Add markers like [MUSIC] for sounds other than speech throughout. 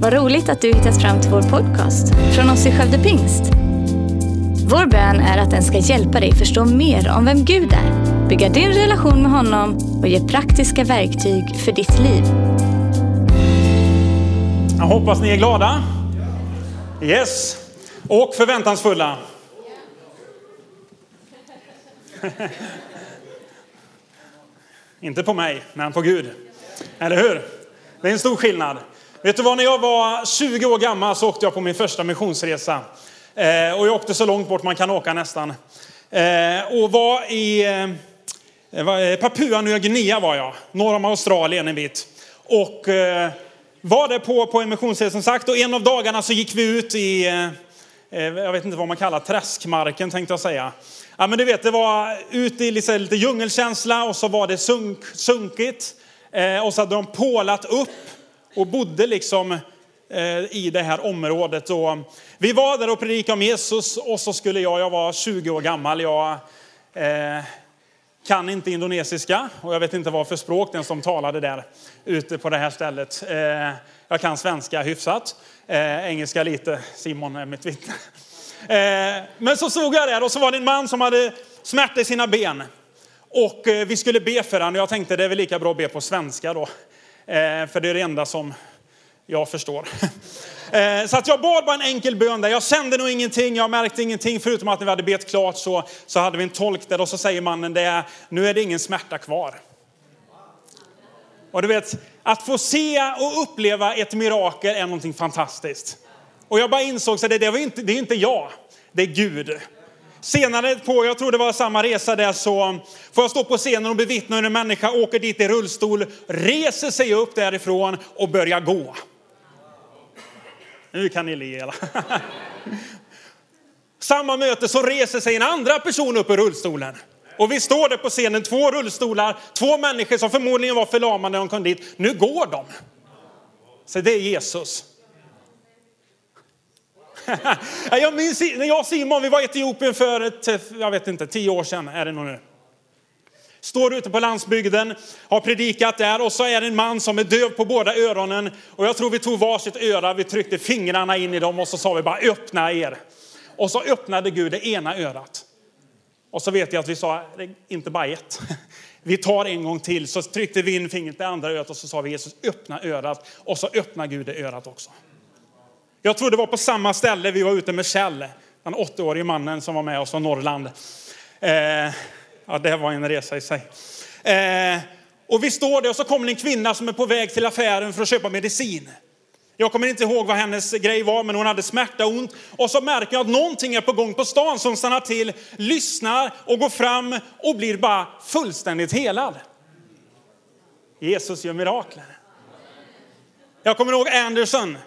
Vad roligt att du hittat fram till vår podcast från oss i Skövde Pingst. Vår bön är att den ska hjälpa dig förstå mer om vem Gud är, bygga din relation med honom och ge praktiska verktyg för ditt liv. Jag hoppas ni är glada. Yes. Och förväntansfulla. [LAUGHS] Inte på mig, men på Gud. Eller hur? Det är en stor skillnad. Vet du vad, när jag var 20 år gammal så åkte jag på min första missionsresa. Eh, och jag åkte så långt bort man kan åka nästan. Eh, och var i eh, eh, Papua Nya Guinea var jag, norr om Australien en bit. Och eh, var där på, på en missionsresa som sagt. Och en av dagarna så gick vi ut i, eh, eh, jag vet inte vad man kallar träskmarken tänkte jag säga. Ja men du vet, det var ute i lite, lite djungelkänsla och så var det sunk, sunkigt. Eh, och så hade de pålat upp och bodde liksom eh, i det här området. Och eh, vi var där och predikade om Jesus och så skulle jag, jag var 20 år gammal, jag eh, kan inte indonesiska och jag vet inte vad för språk den som talade där ute på det här stället. Eh, jag kan svenska hyfsat, eh, engelska lite, Simon är mitt vittne. Eh, men så stod jag där och så var det en man som hade smärta i sina ben. Och eh, vi skulle be för honom och jag tänkte det är väl lika bra att be på svenska då. Eh, för det är det enda som jag förstår. [LAUGHS] Eh, så att jag bad bara en enkel bön där. Jag kände nog ingenting, jag märkte ingenting. Förutom att när vi hade bett klart så, så hade vi en tolk där och så säger mannen det nu är det ingen smärta kvar. Och du vet, att få se och uppleva ett mirakel är någonting fantastiskt. Och jag bara insåg att det, det, var inte, det är inte jag, det är Gud. Senare på, jag tror det var samma resa där, så får jag stå på scenen och bevittna hur en människa åker dit i rullstol, reser sig upp därifrån och börjar gå. Nu kan ni le. [LAUGHS] Samma möte så reser sig en andra person upp ur rullstolen. Och vi står där på scenen, två rullstolar, två människor som förmodligen var förlamade när de kom dit. Nu går de. Så det är Jesus. [LAUGHS] jag minns när jag och Simon, vi var i Etiopien för ett, eh, jag vet inte, tio år sedan är det nog nu. Står ute på landsbygden, har predikat där och så är det en man som är döv på båda öronen. Och jag tror vi tog varsitt öra, vi tryckte fingrarna in i dem och så sa vi bara öppna er. Och så öppnade Gud det ena örat. Och så vet jag att vi sa, inte bara ett. [LAUGHS] Vi tar en gång till, så tryckte vi in fingret i andra örat och så sa vi Jesus öppna örat. Och så öppnade Gud det örat också. Jag tror det var på samma ställe vi var ute med Kjell, den 80-årige mannen som var med oss från Norrland. Eh, ja, det var en resa i sig. Eh, och vi står där och så kommer en kvinna som är på väg till affären för att köpa medicin. Jag kommer inte ihåg vad hennes grej var, men hon hade smärta och ont. Och så märker jag att någonting är på gång på stan som stannar till, lyssnar och går fram och blir bara fullständigt helad. Jesus gör mirakler. Jag kommer ihåg Anderson,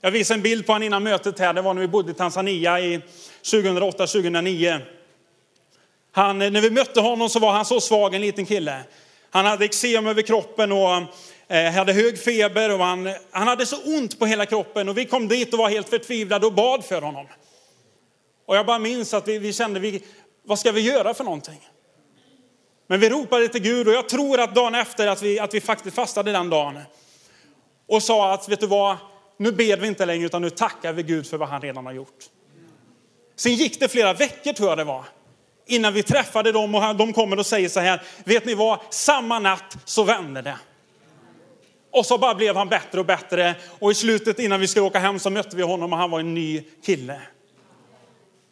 jag visade en bild på honom innan mötet här. Det var när vi bodde i Tanzania i 2008-2009. Han, när vi mötte honom så var han så svag, en liten kille. Han hade eksem över kroppen och eh, hade hög feber och han, han hade så ont på hela kroppen. Och vi kom dit och var helt förtvivlade och bad för honom. Och jag bara minns att vi, vi kände, vi, vad ska vi göra för någonting? Men vi ropade till Gud och jag tror att dagen efter att vi, att vi faktiskt fastade den dagen och sa att, vet du vad, nu ber vi inte längre utan nu tackar vi Gud för vad han redan har gjort. Sen gick det flera veckor tror jag det var, innan vi träffade dem och de kommer och säger så här, vet ni vad, samma natt så vände det. Och så bara blev han bättre och bättre och i slutet innan vi skulle åka hem så mötte vi honom och han var en ny kille.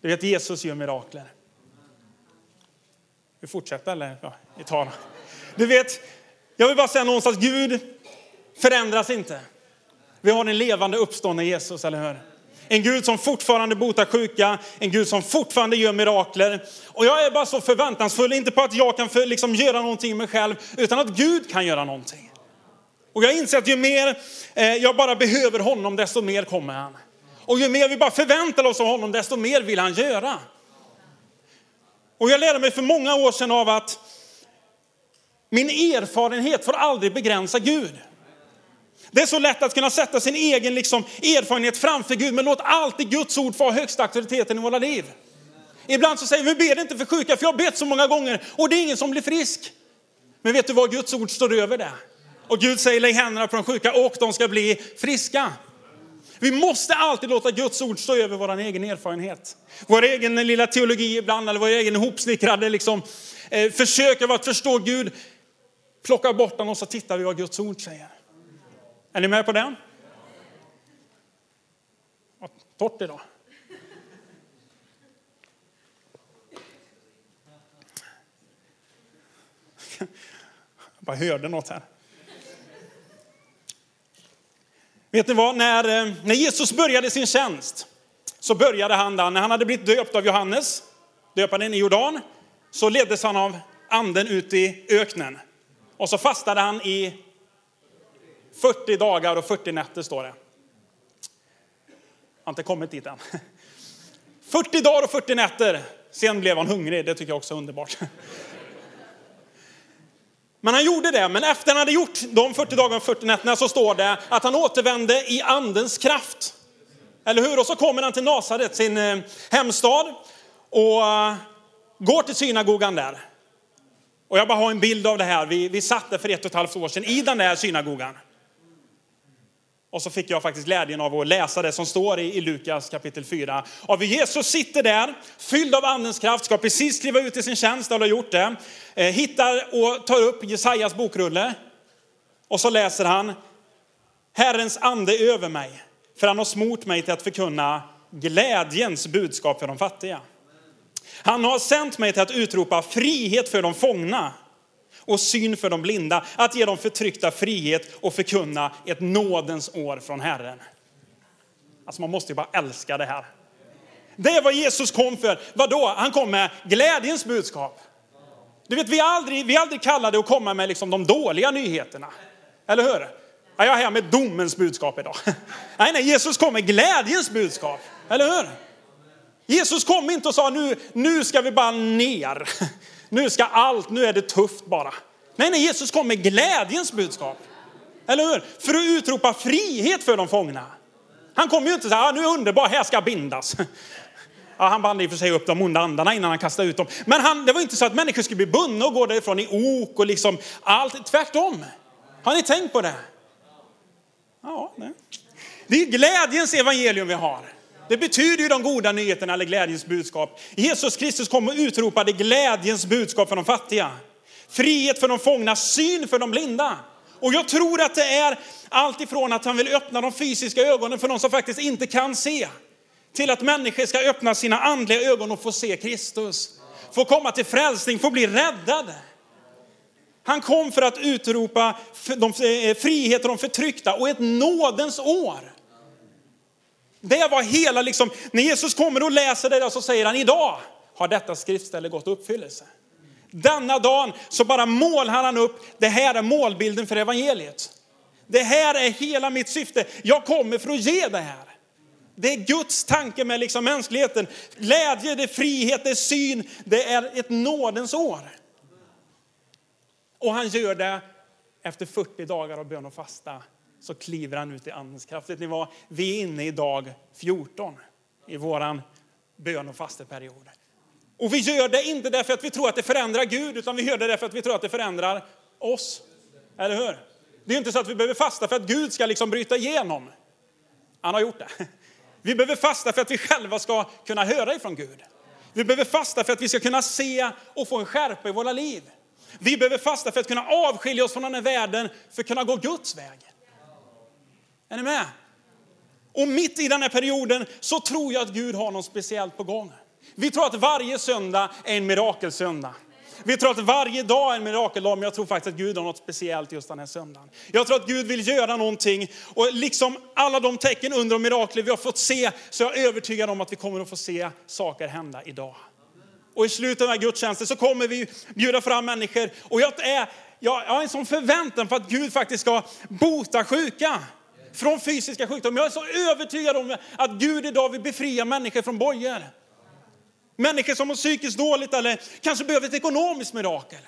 Du vet Jesus gör mirakler. Vi fortsätter eller? Ja, vi tar. Du vet, jag vill bara säga någonstans, Gud förändras inte. Vi har en levande uppstående Jesus, eller hur? En Gud som fortfarande botar sjuka, en Gud som fortfarande gör mirakler. Och jag är bara så förväntansfull, inte på att jag kan för, liksom, göra någonting med mig själv, utan att Gud kan göra någonting. Och jag inser att ju mer eh, jag bara behöver honom, desto mer kommer han. Och ju mer vi bara förväntar oss av honom, desto mer vill han göra. Och jag lärde mig för många år sedan av att min erfarenhet får aldrig begränsa Gud. Det är så lätt att kunna sätta sin egen liksom, erfarenhet framför Gud, men låt alltid Guds ord få ha högsta auktoriteten i våra liv. Ibland så säger vi, vi ber inte för sjuka, för jag har bett så många gånger och det är ingen som blir frisk. Men vet du vad, Guds ord står över det. Och Gud säger, lägg händerna på de sjuka och de ska bli friska. Vi måste alltid låta Guds ord stå över vår egen erfarenhet. Vår egen lilla teologi ibland, eller vår egen ihopsnickrade liksom, eh, försök av att förstå Gud. Plocka bort den och så tittar vi vad Guds ord säger. Är ni med på den? Torrt idag. Jag bara hörde något här. Vet ni vad, när, eh, när Jesus började sin tjänst så började han där, när han hade blivit döpt av Johannes, döparen i Jordan, så leddes han av anden ut i öknen. Och så fastade han i 40 dagar och 40 nätter står det. Jag har inte kommit dit än. [LAUGHS] 40 dagar och 40 nätter. Sen blev han hungrig, det tycker jag också är underbart. [LAUGHS] Men han gjorde det, men efter han hade gjort de 40 dagarna och 40 nätterna så står det att han återvände i andens kraft. Eller hur? Och så kommer han till Nasaret, sin eh, hemstad, och eh, går till synagogan där. Och jag bara har en bild av det här. Vi, vi satt där för ett och ett halvt år sedan i den där synagogan. Och så fick jag faktiskt glädjen av att läsa det som står i, i Lukas kapitel 4. Av Jesus sitter där, fylld av andens kraft, ska precis skriva ut i sin tjänst, eller har gjort det. Eh, hittar och tar upp Jesajas bokrulle. Och så läser han, Herrens ande är över mig, för han har smort mig till att förkunna glädjens budskap för de fattiga. Han har sänt mig till att utropa frihet för de fångna och syn för de blinda, att ge de förtryckta frihet och förkunna ett nådens år från Herren. Alltså man måste ju bara älska det här. Det är vad Jesus kom för. Vadå? Han kom med glädjens budskap. Du vet, vi är aldrig, vi är aldrig kallade att komma med liksom de dåliga nyheterna. Eller hur? Jag är här med domens budskap idag. [LAUGHS] Nej, nej, Jesus kom med glädjens budskap. Eller hur? Jesus kom inte och sa nu, nu ska vi bara ner. [LAUGHS] Nu ska allt, nu är det tufft bara. Nej, nej, Jesus kom med glädjens budskap. Eller hur? För att utropa frihet för de fångna. Han kom ju inte så här, ah, nu är underbart, här ska bindas. [LAUGHS] Ja, han band i och för sig upp de onda andarna innan han kastade ut dem. Men han, det var inte så att människor skulle bli bundna och gå därifrån i ok och liksom allt. Tvärtom. Har ni tänkt på det? Ja, nej. Det är glädjens evangelium vi har. Det betyder ju de goda nyheterna eller glädjens budskap. Jesus Kristus kom och utropade glädjens budskap för de fattiga. Frihet för de fångna, syn för de blinda. Och jag tror att det är allt ifrån att han vill öppna de fysiska ögonen för de som faktiskt inte kan se. Till att människor ska öppna sina andliga ögon och få se Kristus. Få komma till frälsning, få bli räddade. Han kom för att utropa eh, frihet och de förtryckta och ett nådens år. Det var hela, liksom, när Jesus kommer och läser det där så säger han, idag har detta skriftställe gått uppfyllelse. Denna dagen så bara målar han upp, det här är målbilden för evangeliet. Det här är hela mitt syfte. Jag kommer för att ge det här. Det är Guds tanke med liksom mänskligheten. Glädje, det är frihet, det är syn, det är ett nådens år. Och han gör det efter 40 dagar av bön och fasta så kliver han ut i andens kraft. Vet ni vad? Vi är inne i dag 14 i vår bön och fasteperiod. Och vi gör det inte därför att vi tror att det förändrar Gud, utan vi gör det därför att vi tror att det förändrar oss. Eller hur? Det är inte så att vi behöver fasta för att Gud ska liksom bryta igenom. Han har gjort det. Vi behöver fasta för att vi själva ska kunna höra ifrån Gud. Vi behöver fasta för att vi ska kunna se och få en skärpa i våra liv. Vi behöver fasta för att kunna avskilja oss från den här världen, för att kunna gå Guds väg. Är ni med? Och mitt i den här perioden så tror jag att Gud har något speciellt på gång. Vi tror att varje söndag är en mirakelsöndag. Vi tror att varje dag är en mirakeldag, men jag tror faktiskt att Gud har något speciellt just den här söndagen. Jag tror att Gud vill göra någonting och liksom alla de tecken, under och mirakler vi har fått se, så jag är övertygad om att vi kommer att få se saker hända idag. Och i slutet av den här gudstjänsten så kommer vi bjuda fram människor och jag, är, jag har en sån förväntan på att Gud faktiskt ska bota sjuka från fysiska sjukdomar. Jag är så övertygad om att Gud idag vill befria människor från bojor. Människor som mår psykiskt dåligt eller kanske behöver ett ekonomiskt mirakel.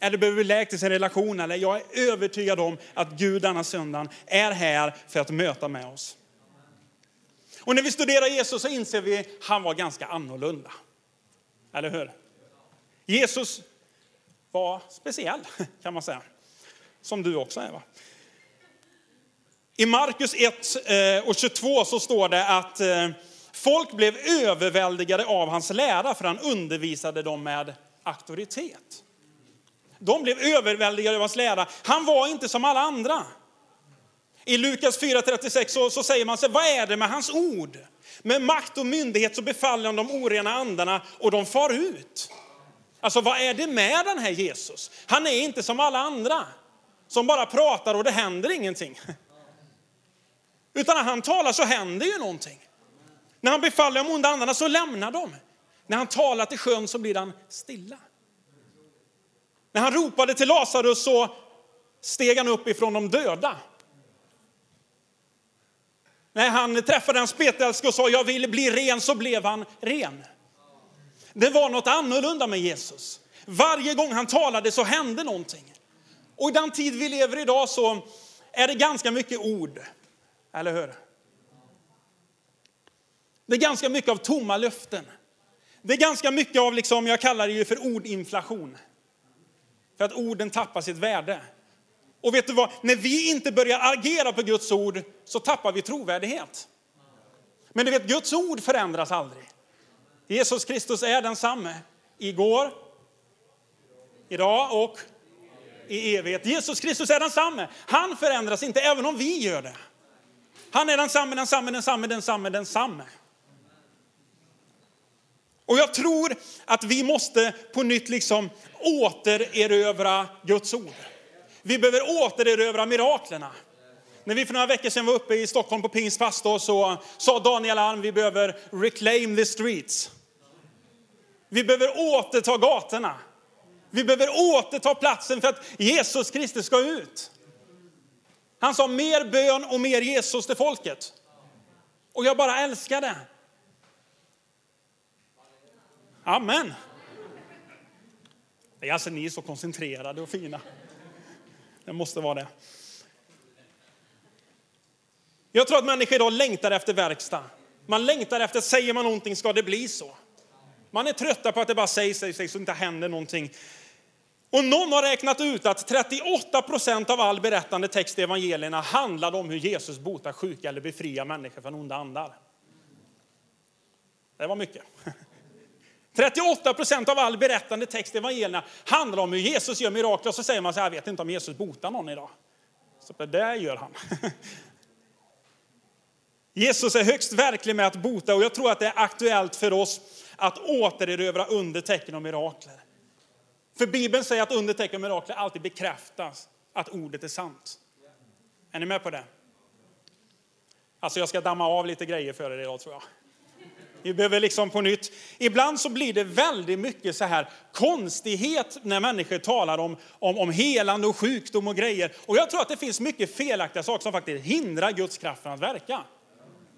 Eller behöver läkt i sin relation. Eller jag är övertygad om att Gud denna söndag är här för att möta med oss. Och när vi studerar Jesus så inser vi att han var ganska annorlunda. Eller hur? Jesus var speciell kan man säga. Som du också är va? I Markus 1 eh, och 22 så står det att eh, folk blev överväldigade av hans lära för han undervisade dem med auktoritet. De blev överväldigade av hans lära. Han var inte som alla andra. I Lukas 4.36 så, så säger man sig, vad är det med hans ord? Med makt och myndighet så befaller han de orena andarna och de far ut. Alltså vad är det med den här Jesus? Han är inte som alla andra som bara pratar och det händer ingenting. Utan när han talar så händer ju någonting. När han befaller de onda andarna så lämnar de. När han talar till sjön så blir han stilla. När han ropade till Lazarus så steg han upp ifrån de döda. När han träffade en spetälske och sa jag vill bli ren så blev han ren. Det var något annorlunda med Jesus. Varje gång han talade så hände någonting. Och i den tid vi lever idag så är det ganska mycket ord. Eller hur? Det är ganska mycket av tomma löften. Det är ganska mycket av, liksom, jag kallar det ju för ordinflation. För att orden tappar sitt värde. Och vet du vad? När vi inte börjar agera på Guds ord så tappar vi trovärdighet. Men du vet, Guds ord förändras aldrig. Jesus Kristus är densamme igår, idag och i evighet. Jesus Kristus är densamme. Han förändras inte även om vi gör det. Han är densamme, densamme, densamme, densamme, densamme. Och jag tror att vi måste på nytt liksom återerövra Guds ord. Vi behöver återerövra miraklerna. När vi för några veckor sedan var uppe i Stockholm på Pingst så sa Daniel Alm, vi behöver reclaim the streets. Vi behöver återta gatorna. Vi behöver återta platsen för att Jesus Kristus ska ut. Han sa mer bön och mer Jesus till folket. Och jag bara älskar det. Amen. Alltså, ni är så koncentrerade och fina. Det måste vara det. Jag tror att människor idag längtar efter verkstad. Man längtar efter, säger man någonting ska det bli så. Man är trötta på att det bara sägs, sägs, sägs och inte händer någonting. Och någon har räknat ut att 38 procent av all berättande text i evangelierna handlade om hur Jesus botar sjuka eller befriar människor från onda andar. Det var mycket. [LAUGHS] 38 procent av all berättande text i evangelierna handlar om hur Jesus gör mirakler. Och så säger man så här, jag vet inte om Jesus botar någon idag. Så det gör han. [LAUGHS] Jesus är högst verklig med att bota och jag tror att det är aktuellt för oss att återerövra undertecken och mirakler. För Bibeln säger att undertecken och mirakler alltid bekräftas att ordet är sant. Är ni med på det? Alltså jag ska damma av lite grejer för er idag tror jag. Vi behöver liksom på nytt. Ibland så blir det väldigt mycket så här konstighet när människor talar om, om, om helande och sjukdom och grejer. Och jag tror att det finns mycket felaktiga saker som faktiskt hindrar Guds kraft från att verka.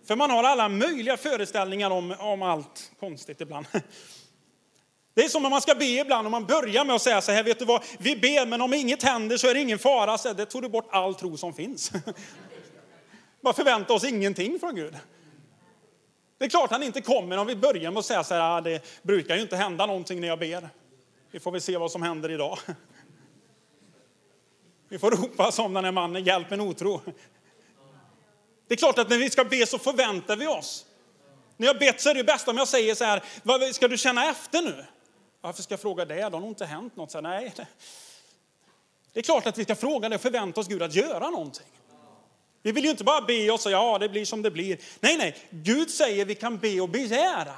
För man har alla möjliga föreställningar om, om allt konstigt ibland. Det är som om man ska be ibland och man börjar med att säga så här, vet du vad, vi ber men om inget händer så är det ingen fara, så det tog du bort all tro som finns. [LAUGHS] Bara förvänta oss ingenting från Gud. Det är klart han inte kommer om vi börjar med att säga så här, ah, det brukar ju inte hända någonting när jag ber. Vi får väl se vad som händer idag. [LAUGHS] Vi får ropa som den här mannen, hjälp en otro. Det är klart att när vi ska be så förväntar vi oss. När jag bett så är det bäst om jag säger så här, ska du känna efter nu? Varför ska jag fråga det? Det har nog inte hänt något. Så här, nej. Det är klart att vi ska fråga det och förvänta oss Gud att göra någonting. Vi vill ju inte bara be och säga ja, det blir som det blir. Nej, nej, Gud säger vi kan be och begära.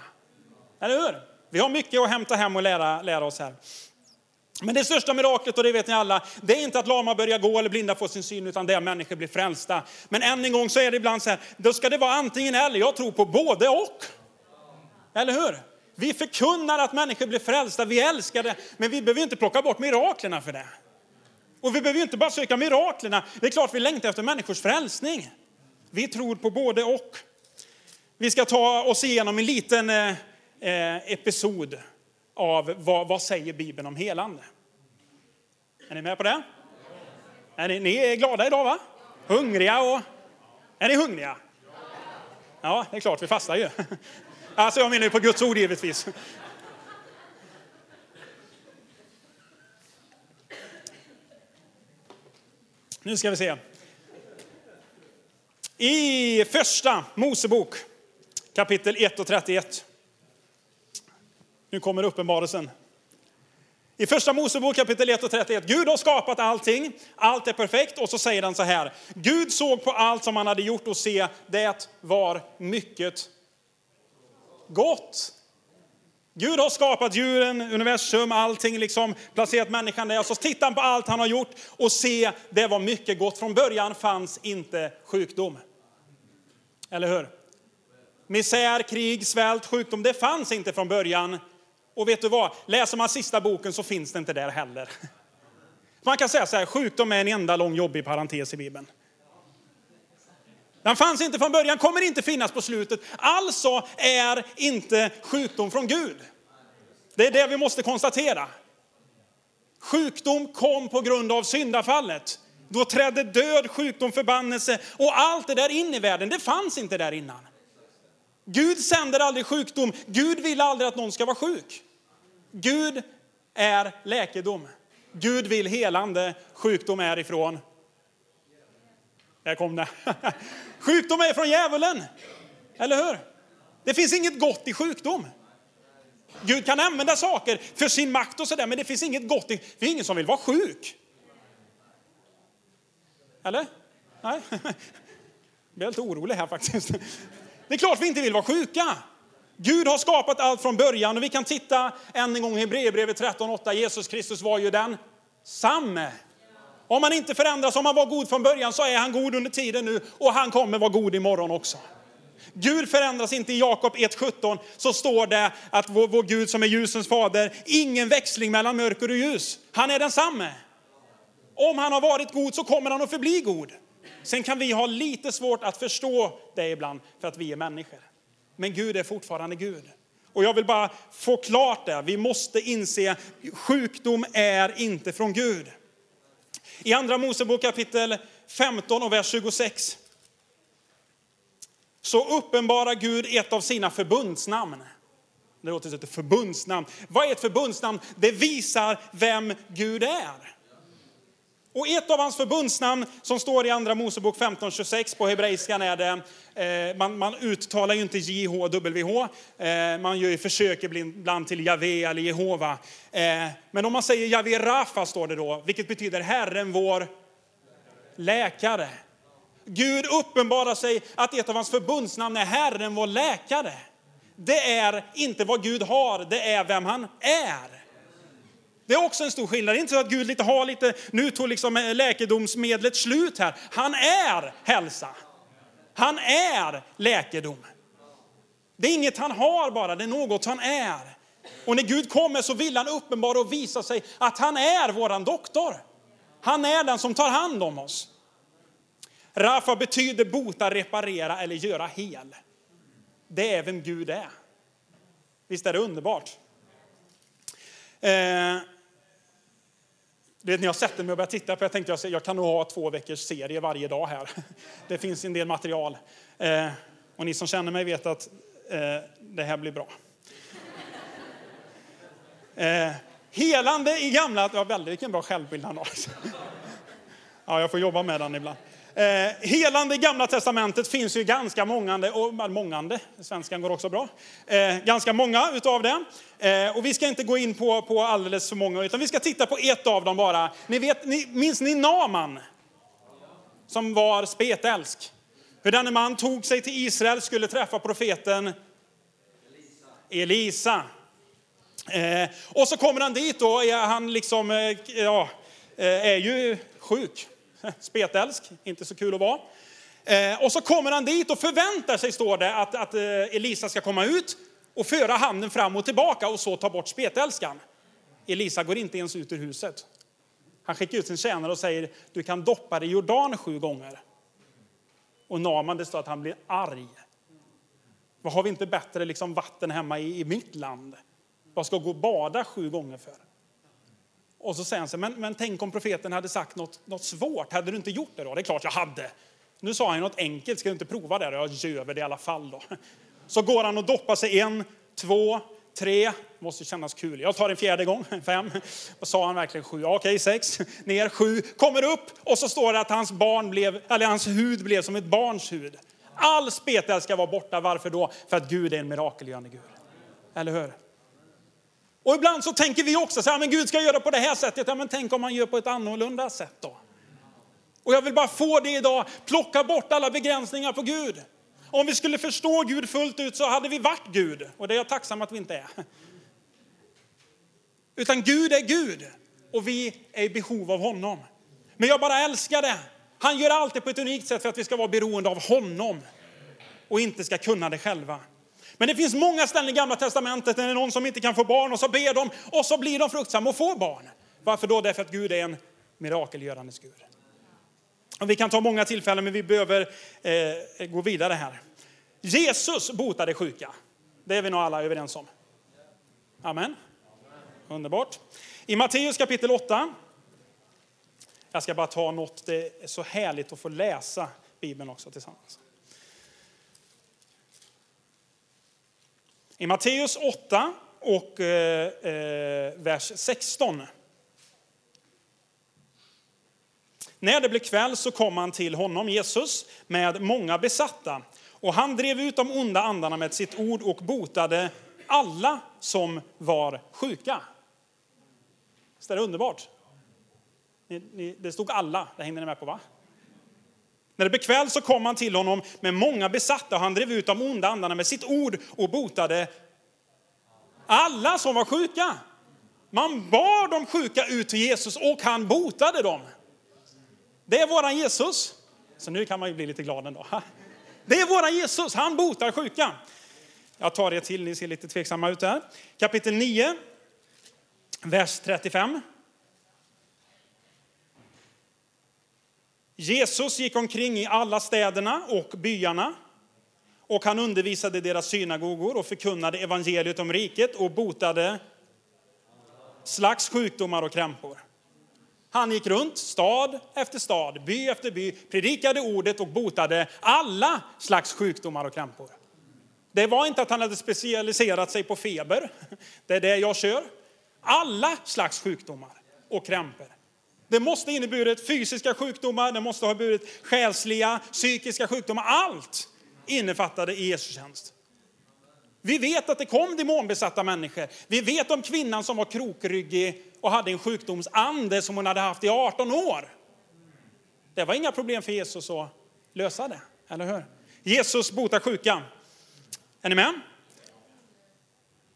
Eller hur? Vi har mycket att hämta hem och lära, lära oss här. Men det största miraklet, och det vet ni alla, det är inte att lama börjar gå eller blinda får sin syn, utan det är att människor blir frälsta. Men än en gång så är det ibland så här, då ska det vara antingen eller. Jag tror på både och. Eller hur? Vi förkunnar att människor blir frälsta, vi älskar det, men vi behöver inte plocka bort miraklerna för det. Och vi behöver inte bara söka miraklerna. Det är klart vi längtar efter människors frälsning. Vi tror på både och. Vi ska ta oss igenom en liten eh, eh, episod av vad, vad säger Bibeln om helande. Är ni med på det? Är ni, ni är glada idag va? Hungriga och... Är ni hungriga? Ja, det är klart, vi fastar ju. Alltså jag menar ju på Guds ord givetvis. Nu ska vi se. I första Mosebok kapitel 1 och 31. Nu kommer uppenbarelsen. I första Mosebok kapitel 1 och 31. Gud har skapat allting, allt är perfekt och så säger han så här. Gud såg på allt som han hade gjort och se, det var mycket gott. Gud har skapat djuren, universum, allting, liksom placerat människan där. Så tittar han på allt han har gjort och se, det var mycket gott. Från början fanns inte sjukdom. Eller hur? Misär, krig, svält, sjukdom, det fanns inte från början. Och vet du vad? Läser man sista boken så finns det inte där heller. Man kan säga så här, sjukdom är en enda lång jobbig parentes i Bibeln. Den fanns inte från början, kommer inte finnas på slutet. Alltså är inte sjukdom från Gud. Det är det vi måste konstatera. Sjukdom kom på grund av syndafallet. Då trädde död, sjukdom, förbannelse och allt det där in i världen. Det fanns inte där innan. Gud sänder aldrig sjukdom. Gud vill aldrig att någon ska vara sjuk. Gud är läkedom. Gud vill helande. Sjukdom är ifrån. Där kom [LAUGHS] det. Sjukdom är från djävulen. Eller hur? Det finns inget gott i sjukdom. Gud kan använda saker för sin makt och sådär, men det finns inget gott i... Det är ingen som vill vara sjuk. Eller? Nej? [LAUGHS] Jag blir lite orolig här faktiskt. Det är klart vi inte vill vara sjuka. Gud har skapat allt från början och vi kan titta än en gång i Hebreerbrevet 13.8. Jesus Kristus var ju den samme. Om han inte förändras, om han var god från början så är han god under tiden nu och han kommer vara god imorgon också. Gud förändras inte. I Jakob 1.17 så står det att vår, vår Gud som är ljusens fader, ingen växling mellan mörker och ljus. Han är densamme. Om han har varit god så kommer han att förbli god. Sen kan vi ha lite svårt att förstå det ibland för att vi är människor. Men Gud är fortfarande Gud. Och jag vill bara få klart det. Vi måste inse att sjukdom är inte från Gud. I andra Mosebok kapitel 15 och vers 26 så uppenbarar Gud ett av sina förbundsnamn. Det låter som ett förbundsnamn. Vad är ett förbundsnamn? Det visar vem Gud är. Och ett av hans förbundsnamn som står i Andra Mosebok 15.26 på hebreiskan är det, eh, man, man, uttalar ju inte JHWH, eh, man gör ju försök ibland till Javé eller Jehova. Eh, men om man säger Javé Rafa står det då, vilket betyder Herren vår läkare. Gud uppenbarar sig att ett av hans förbundsnamn är Herren vår läkare. Det är inte vad Gud har, det är vem han är. Det är också en stor skillnad. Det är inte så att Gud lite har lite, nu tog liksom eh, läkedomsmedlet slut här. Han är hälsa. Han är läkedom. Det är inget han har bara, det är något han är. Och när Gud kommer så vill han uppenbara och visa sig att han är våran doktor. Han är den som tar hand om oss. Rafa betyder bota, reparera eller göra hel. Det är vem Gud är. Visst är det underbart? Eh, du vet, när jag sätter mig och börjar titta på jag tänkte jag, jag kan nog ha två veckors serie varje dag här. [LAUGHS] Det finns en del material. Eh, och ni som känner mig vet att eh, det här blir bra. [LAUGHS] Eh, helande i gamla... Ja, väldigt, vilken bra självbild han har. [LAUGHS] Ja, jag får jobba med den ibland. Eh, helande i Gamla Testamentet finns ju ganska mångande, och mångande, svenskan går också bra, eh, ganska många utav det. Eh, och vi ska inte gå in på, på alldeles för många, utan vi ska titta på ett av dem bara. Ni vet, ni, minns ni Naman? Som var spetälsk. Hur denne man tog sig till Israel, skulle träffa profeten Elisa. Eh, och så kommer han dit då, han liksom, eh, ja, eh, är ju sjuk. [LAUGHS] Spetälsk, inte så kul att vara. Eh, och så kommer han dit och förväntar sig, står det, att, att eh, Elisa ska komma ut och föra handen fram och tillbaka och så ta bort spetälskan. Elisa går inte ens ut ur huset. Han skickar ut sin tjänare och säger, du kan doppa dig i Jordan sju gånger. Och Naman, det står att han blir arg. Vad har vi inte bättre liksom vatten hemma i, i mitt land? Vad ska gå och bada sju gånger för? Och så säger han så men, men tänk om profeten hade sagt något, något svårt, hade du inte gjort det då? Det är klart jag hade. Nu sa han något enkelt, ska du inte prova det? Jag gör det i alla fall då. [LAUGHS] Så går han och doppar sig en, två, tre, måste kännas kul. Jag tar en fjärde gång, [LAUGHS] fem. Vad sa han verkligen? Sju, okej sex, ner, sju, kommer upp och så står det att hans barn blev, eller hans hud blev som ett barns hud. All spetälska var borta, varför då? För att Gud är en mirakelgörande Gud. Eller hur? Och ibland så tänker vi också så här, men Gud ska göra på det här sättet. Ja, men tänk om han gör på ett annorlunda sätt då? Och jag vill bara få det idag, plocka bort alla begränsningar på Gud. Om vi skulle förstå Gud fullt ut så hade vi varit Gud. Och det är jag tacksam att vi inte är. Utan Gud är Gud och vi är i behov av honom. Men jag bara älskar det. Han gör alltid på ett unikt sätt för att vi ska vara beroende av honom och inte ska kunna det själva. Men det finns många ställen i gamla testamentet när det är någon som inte kan få barn och så ber de och så blir de fruktsamma och får barn. Varför då? Därför att Gud är en mirakelgörande Gud. Och vi kan ta många tillfällen men vi behöver eh, gå vidare här. Jesus botade sjuka. Det är vi nog alla överens om. Amen. Underbart. I Matteus kapitel 8. Jag ska bara ta något, det är så härligt att få läsa Bibeln också tillsammans. I Matteus 8 och eh, eh, vers 16. När det blev kväll så kom han till honom, Jesus, med många besatta. Och han drev ut de onda andarna med sitt ord och botade alla som var sjuka. Visst är det underbart? Ni, ni, det stod alla, det hängde ni med på va? När det blev kväll så kom han till honom med många besatta och han drev ut de onda andarna med sitt ord och botade alla som var sjuka. Man bar de sjuka ut till Jesus och han botade dem. Det är våran Jesus. Så nu kan man ju bli lite glad ändå. [LAUGHS] Det är våran Jesus, han botar sjuka. Jag tar det till, ni ser lite tveksamma ut där. Kapitel 9, vers 35. Jesus gick omkring i alla städerna och byarna och han undervisade deras synagogor och förkunnade evangeliet om riket och botade slags sjukdomar och krämpor. Han gick runt stad efter stad, by efter by, predikade ordet och botade alla slags sjukdomar och krämpor. Det var inte att han hade specialiserat sig på feber, det är det jag kör. Alla slags sjukdomar och krämpor. Det måste inneburit fysiska sjukdomar, det måste ha burit själsliga, psykiska sjukdomar. Allt innefattade i Jesu tjänst. Vi vet att det kom demonbesatta människor. Vi vet om kvinnan som var krokryggig och hade en sjukdomsande som hon hade haft i 18 år. Det var inga problem för Jesus att lösa det, eller hur? Jesus botar sjuka. Är ni med?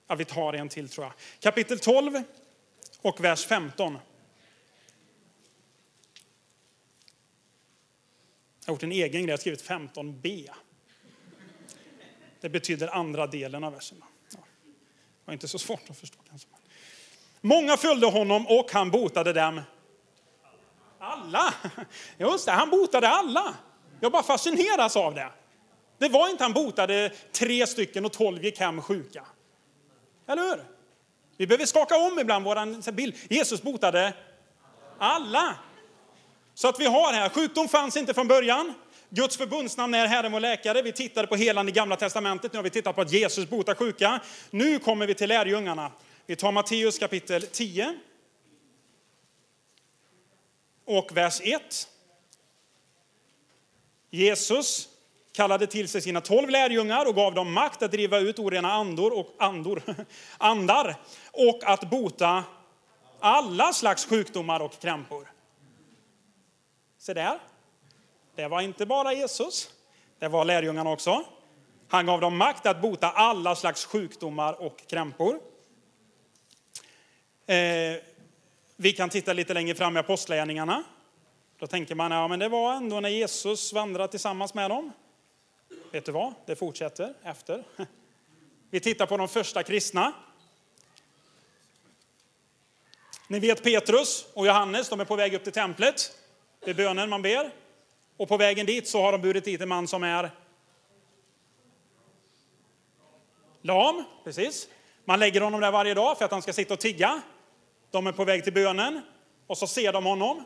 Ja, vi tar en till tror jag. Kapitel 12 och vers 15. Jag har gjort en egen grej, jag har skrivit 15b. Det betyder andra delen av versen. Ja. Det var inte så svårt att förstå kanske. Många följde honom och han botade dem. Alla! Just det, han botade alla. Jag bara fascineras av det. Det var inte han botade tre stycken och tolv gick hem sjuka. Eller hur? Vi behöver skaka om ibland vår bild. Jesus botade alla. Så att vi har här, sjukdom fanns inte från början. Guds förbundsnamn är Herren vår läkare. Vi tittade på helan i Gamla Testamentet. Nu har vi tittat på att Jesus botar sjuka. Nu kommer vi till lärjungarna. Vi tar Matteus kapitel 10. Och vers 1. Jesus kallade till sig sina tolv lärjungar och gav dem makt att driva ut orena andor och andor, [LAUGHS] andar och att bota alla slags sjukdomar och krämpor. Se där. Det var inte bara Jesus, det var lärjungarna också. Han gav dem makt att bota alla slags sjukdomar och krämpor. Eh, vi kan titta lite längre fram i Apostlagärningarna. Då tänker man, ja men det var ändå när Jesus vandrade tillsammans med dem. Vet du vad? Det fortsätter efter. [LAUGHS] Vi tittar på de första kristna. Ni vet Petrus och Johannes, de är på väg upp till templet. Det är bönen man ber. Och på vägen dit så har de burit dit en man som är lam. Precis. Man lägger honom där varje dag för att han ska sitta och tigga. De är på väg till bönen och så ser de honom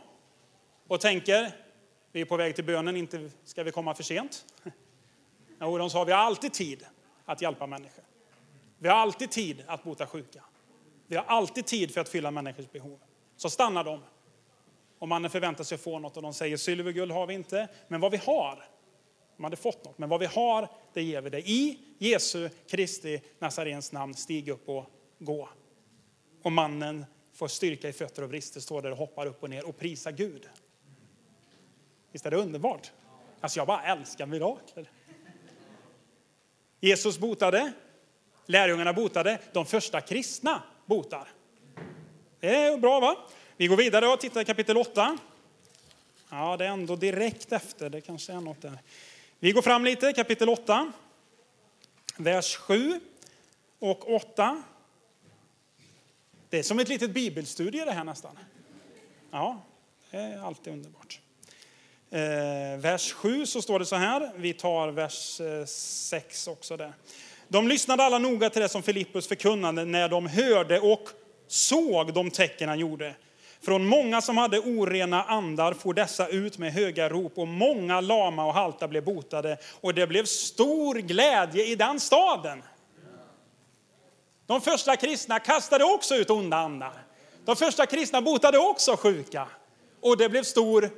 och tänker, vi är på väg till bönen, inte ska vi komma för sent. [LAUGHS] Jo, de sa, vi har alltid tid att hjälpa människor. Vi har alltid tid att bota sjuka. Vi har alltid tid för att fylla människors behov. Så stannar de. Och mannen förväntar sig att få något och de säger silver och guld har vi inte, men vad vi har. De hade fått något, men vad vi har, det ger vi dig. I Jesu Kristi Nazarens namn, stig upp och gå. Och mannen får styrka i fötter och brister, står där och hoppar upp och ner och prisar Gud. Visst är det underbart? Alltså jag bara älskar mirakler. Jesus botade, lärjungarna botade, de första kristna botar. Det är bra va? Vi går vidare och tittar i kapitel 8. Ja, det är ändå direkt efter, det kanske är något där. Vi går fram lite, kapitel 8, vers 7 och 8. Det är som ett litet bibelstudie det här nästan. Ja, det är alltid underbart. Eh, vers 7 så står det så här, vi tar vers eh, 6 också där. De lyssnade alla noga till det som Filippus förkunnade när de hörde och såg de tecken han gjorde. Från många som hade orena andar for dessa ut med höga rop och många lama och halta blev botade och det blev stor glädje i den staden. De första kristna kastade också ut onda andar. De första kristna botade också sjuka. Och det blev stor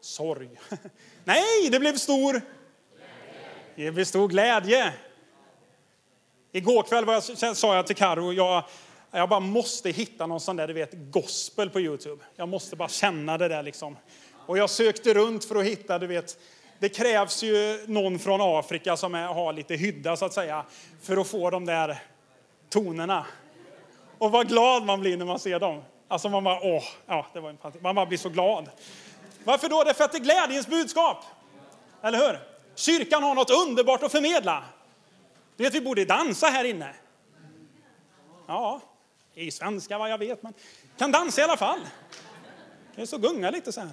sorg. [LAUGHS] Nej, det blev stor det blev stor glädje. Igår kväll var jag, sa jag till Karo, jag, jag bara måste hitta någon sån där, du vet, gospel på Youtube. Jag måste bara känna det där liksom. Och jag sökte runt för att hitta, du vet, det krävs ju någon från Afrika som är, har lite hydda så att säga, för att få de där tonerna. Och vad glad man blir när man ser dem. Alltså man bara, åh, ja, det var en Man bara blir så glad. Varför då? Det är för att det är glädjens budskap. Eller hur? Kyrkan har något underbart att förmedla. Du vet, vi borde dansa här inne. Ja, i svenska vad jag vet, men kan dansa i alla fall. Det är så gunga lite så här.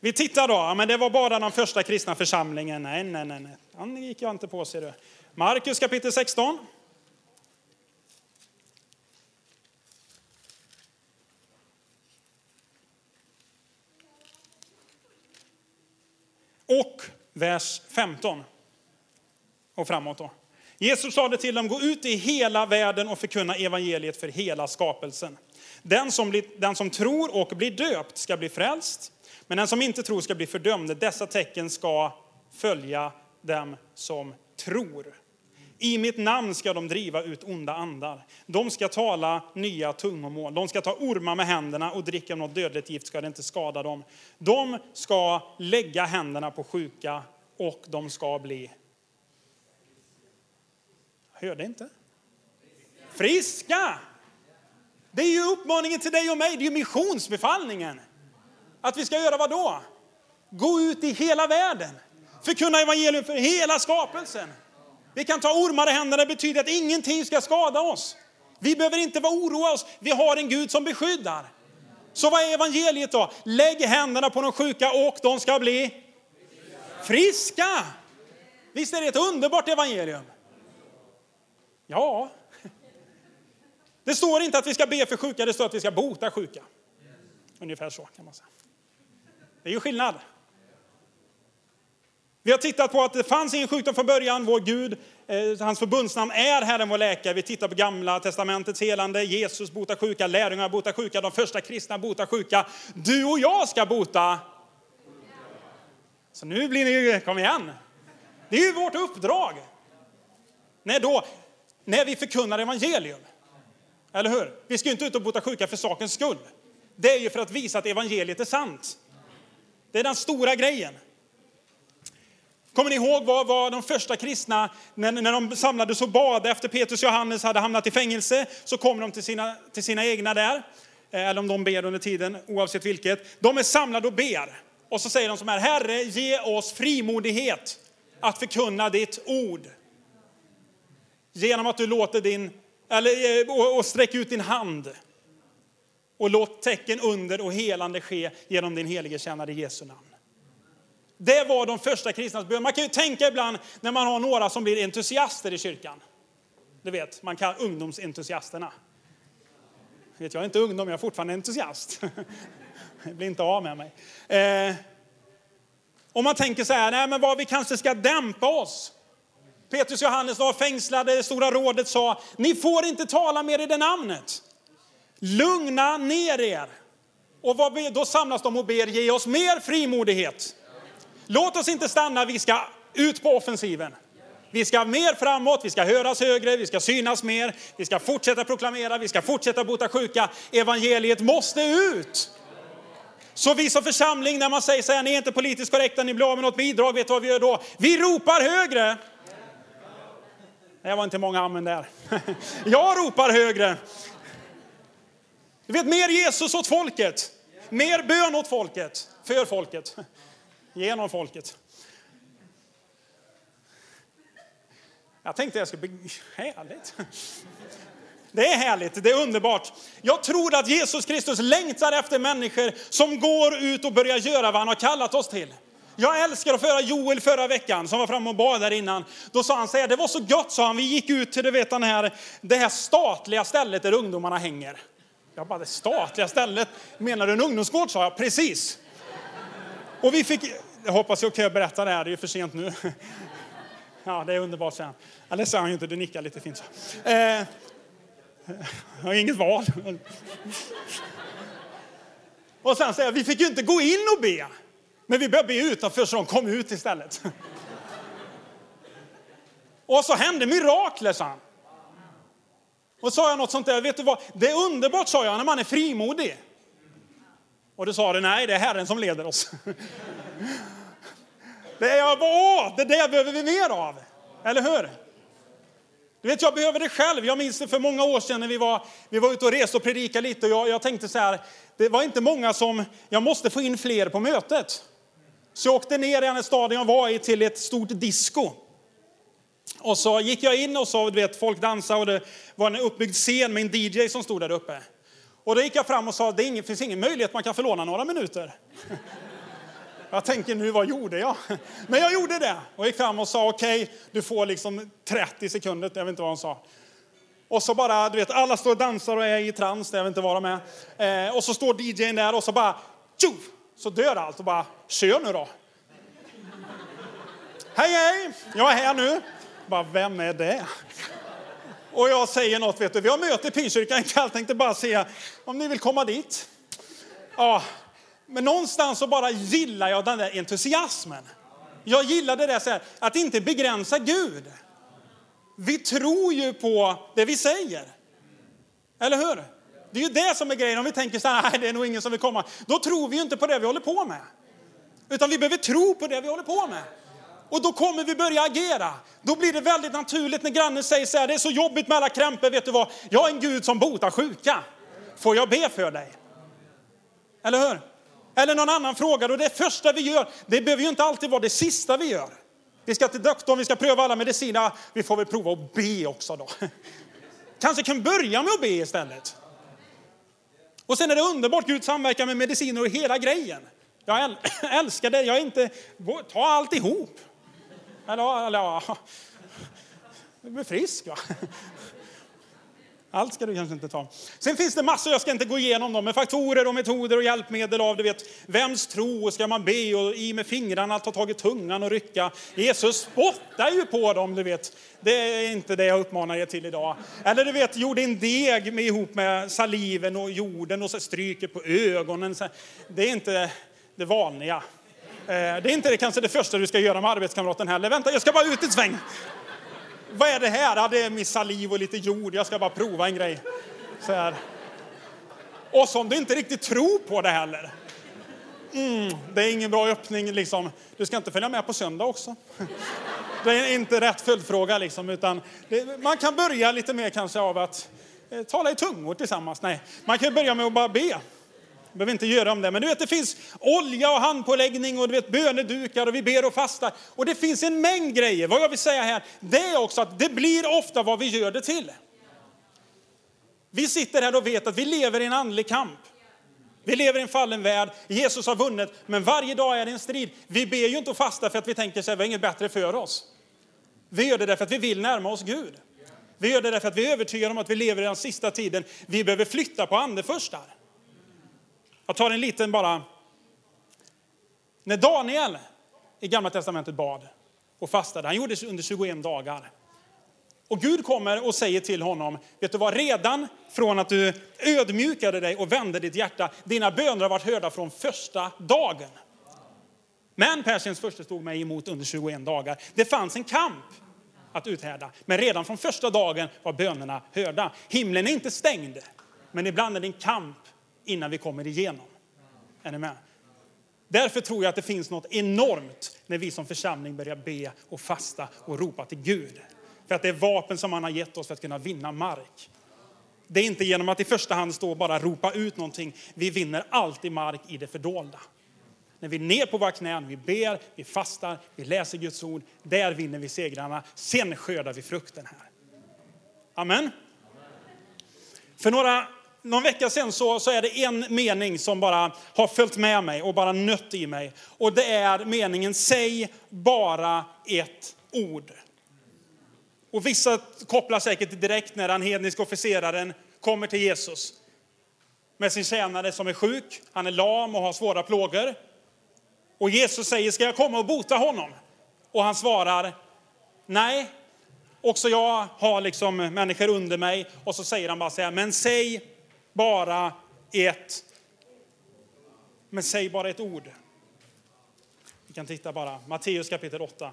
Vi tittar då, men det var bara den första kristna församlingen. Nej, nej, nej, nej. han gick jag inte på ser du. Markus kapitel 16. Och vers 15 och framåt då. Jesus sade till dem, gå ut i hela världen och förkunna evangeliet för hela skapelsen. Den som, blir, den som tror och blir döpt ska bli frälst, men den som inte tror ska bli fördömd. Dessa tecken ska följa dem som tror. I mitt namn ska de driva ut onda andar. De ska tala nya tungomål. De ska ta ormar med händerna och dricka något dödligt gift ska det inte skada dem. De ska lägga händerna på sjuka och de ska bli Hörde inte? Friska! Det är ju uppmaningen till dig och mig, det är ju missionsbefallningen. Att vi ska göra vad då? Gå ut i hela världen, förkunna evangelium för hela skapelsen. Vi kan ta ormar i händerna, det betyder att ingenting ska skada oss. Vi behöver inte vara oroa oss, vi har en Gud som beskyddar. Så vad är evangeliet då? Lägg händerna på de sjuka och de ska bli friska. Visst är det ett underbart evangelium? Ja. Det står inte att vi ska be för sjuka, det står att vi ska bota sjuka. Ungefär så kan man säga. Det är ju skillnad. Vi har tittat på att det fanns ingen sjukdom från början. Vår Gud, eh, hans förbundsnamn är Herren vår läkare. Vi tittar på gamla testamentets helande. Jesus botar sjuka, lärjungar botar sjuka, de första kristna botar sjuka. Du och jag ska bota. Så nu blir ni, ju... kom igen. Det är ju vårt uppdrag. När då? När vi förkunnar evangelium. Eller hur? Vi ska inte ut och bota sjuka för sakens skull. Det är ju för att visa att evangeliet är sant. Det är den stora grejen. Kommer ni ihåg vad, vad de första kristna, när, när de samlades och bad efter Petrus och Johannes hade hamnat i fängelse, så kommer de till sina, till sina egna där. Eh, eller om de ber under tiden, oavsett vilket. De är samlade och ber. Och så säger de som här, Herre ge oss frimodighet att förkunna ditt ord. Genom att du låter din, eller, eh, och sträck ut din hand. Och låt tecken under och helande ske genom din helige tjänare Jesu namn. Det var de första kristnas bön. Man kan ju tänka ibland när man har några som blir entusiaster i kyrkan. Du vet, man kan ungdomsentusiasterna. Vet, jag är inte ungdom, jag är fortfarande entusiast. [LAUGHS] Jag blir inte av med mig. Eh, om man tänker så här, nej men vad vi kanske ska dämpa oss. Petrus och Johannes var fängslade, Stora rådet sa, ni får inte tala mer i det namnet. Lugna ner er. Och vad, då samlas de och ber, ge oss mer frimodighet. Låt oss inte stanna, vi ska ut på offensiven. Vi ska mer framåt, vi ska höras högre, vi ska synas mer, vi ska fortsätta proklamera, vi ska fortsätta bota sjuka. Evangeliet måste ut. Så vi som församling, när man säger så här, ni är inte politiskt korrekta, ni blir av med något bidrag, vet du vad vi gör då? Vi ropar högre. Det var inte många amen där. [LAUGHS] Jag ropar högre. Du vet, mer Jesus åt folket. Mer bön åt folket. För folket. Genom folket. Jag tänkte jag skulle härligt. Det är härligt, det är underbart. Jag tror att Jesus Kristus längtar efter människor som går ut och börjar göra vad han har kallat oss till. Jag älskar att föra Joel förra veckan som var framme och bad där innan. Då sa han så här, det var så gött. sa han, vi gick ut till du vet, den här, det här statliga stället där ungdomarna hänger. Jag bara, det statliga stället? Menar du en ungdomsgård? sa jag, precis. Och vi fick, jag hoppas jag kan berätta det här, det är ju för sent nu. [LAUGHS] Ja, det är underbart, säger han. Eller det säger han ju inte, du nickar lite fint. Så. Eh, jag har inget val. [LAUGHS] Och sen säger jag, vi fick ju inte gå in och be. Men vi började be utanför så de kom ut istället. Och så hände mirakler, sa han. Och sa jag något sånt där, vet du vad, det är underbart, sa jag, när man är frimodig. Och du sa det, nej, det är Herren som leder oss. Det är jag åh, det där behöver vi mer av. Eller hur? Du vet, jag behöver det själv. Jag minns det för många år sedan när vi var, vi var ute och reste och predikade lite. Och jag, jag tänkte så här, det var inte många som, jag måste få in fler på mötet. Så jag åkte ner i den staden jag var i till ett stort disco. Och så gick jag in och så, du vet, folk dansade och det var en uppbyggd scen med en DJ som stod där uppe. Och då gick jag fram och sa, det finns ingen möjlighet man kan förlåna några minuter. [LAUGHS] Jag tänker nu, vad gjorde jag? [LAUGHS] Men jag gjorde det och gick fram och sa okej, okay, du får liksom 30 sekunder, jag vet inte vad hon sa. Och så bara, du vet, alla står och dansar och är i trans, jag vet inte vad de är. Eh, och så står DJn där och så bara, tjoff! Så dör allt och bara, kör nu då. hej hej, jag är här nu. Bara, vem är det? Och jag säger något, vet du, vi har möte i Pingstkyrkan ikväll, tänkte bara se om ni vill komma dit. Ja, men någonstans så bara gillar jag den där entusiasmen. Jag gillar det där så här, att inte begränsa Gud. Vi tror ju på det vi säger. Eller hur? Det är ju det som är grejen. Om vi tänker så här, nej det är nog ingen som vill komma. Då tror vi ju inte på det vi håller på med. Utan vi behöver tro på det vi håller på med. Och då kommer vi börja agera. Då blir det väldigt naturligt när grannen säger så här, det är så jobbigt med alla krämpor, vet du vad? Jag är en Gud som botar sjuka. Får jag be för dig? Eller hur? Eller någon annan frågar och det första vi gör, det behöver ju inte alltid vara det sista vi gör. Vi ska till doktorn, vi ska pröva alla mediciner, vi får väl prova att be också då. [LAUGHS] Kanske kan börja med att be istället. Och sen är det underbart, Gud samverkar med mediciner och hela grejen. Jag [LAUGHS] älskar det, jag är inte, ta alltihop. Eller, eller ja, du blir frisk va. Allt ska du kanske inte ta. Sen finns det massor, jag ska inte gå igenom dem, med faktorer och metoder och hjälpmedel av, du vet, vems tro ska man be och i med fingrarna, ta tag i tungan och rycka. Jesus spottar ju på dem, du vet. Det är inte det jag uppmanar er till idag. Eller du vet, gjorde en deg med, ihop med saliven och jorden och så stryker på ögonen. Det är inte det vanliga. Eh, det är inte det, kanske det första du ska göra med arbetskamraten heller. Vänta, jag ska bara ut ett sväng. Vad är det här? Ja, det är min saliv och lite jord. Jag ska bara prova en grej. Så här. Och som du inte riktigt tror på det heller. Mm, det är ingen bra öppning liksom. Du ska inte följa med på söndag också. Det är inte rätt följdfråga liksom, utan det, man kan börja lite mer kanske av att eh, tala i tungor tillsammans. Nej, man kan börja med att bara be behöver inte göra om det. Men du vet, det finns olja och handpåläggning och du vet, bönedukar och vi ber och fastar. Och det finns en mängd grejer. Vad jag vill säga här, det är också att det blir ofta vad vi gör det till. Vi sitter här och vet att vi lever i en andlig kamp. Vi lever i en fallen värld, Jesus har vunnit, men varje dag är det en strid. Vi ber ju inte och fastar för att vi tänker att vi har inget bättre för oss. Vi gör det därför att vi vill närma oss Gud. Vi gör det därför att vi är övertygade om att vi lever i den sista tiden. Vi behöver flytta på andefurstar. Jag tar en liten bara. När Daniel i Gamla Testamentet bad och fastade. Han gjorde det under 21 dagar. Och Gud kommer och säger till honom, vet du vad, redan från att du ödmjukade dig och vände ditt hjärta, dina böner har varit hörda från första dagen. Men Persiens första stod mig emot under 21 dagar. Det fanns en kamp att uthärda. Men redan från första dagen var bönerna hörda. Himlen är inte stängd, men ibland är det en kamp innan vi kommer igenom. Är ni med? Därför tror jag att det finns något enormt när vi som församling börjar be och fasta och ropa till Gud. För att det är vapen som han har gett oss för att kunna vinna mark. Det är inte genom att i första hand stå och bara ropa ut någonting. Vi vinner alltid mark i det fördolda. När vi är ner på våra knän, vi ber, vi fastar, vi läser Guds ord. Där vinner vi segrarna. Sen skördar vi frukten här. Amen. För några, någon vecka sedan så, så är det en mening som bara har följt med mig och bara nött i mig. Och det är meningen, säg bara ett ord. Och vissa kopplar säkert direkt när den hedniska officeraren kommer till Jesus med sin tjänare som är sjuk, han är lam och har svåra plågor. Och Jesus säger, ska jag komma och bota honom? Och han svarar, nej, också jag har liksom människor under mig. Och så säger han bara så här, men säg bara ett, men säg bara ett ord. Vi kan titta bara, Matteus kapitel 8.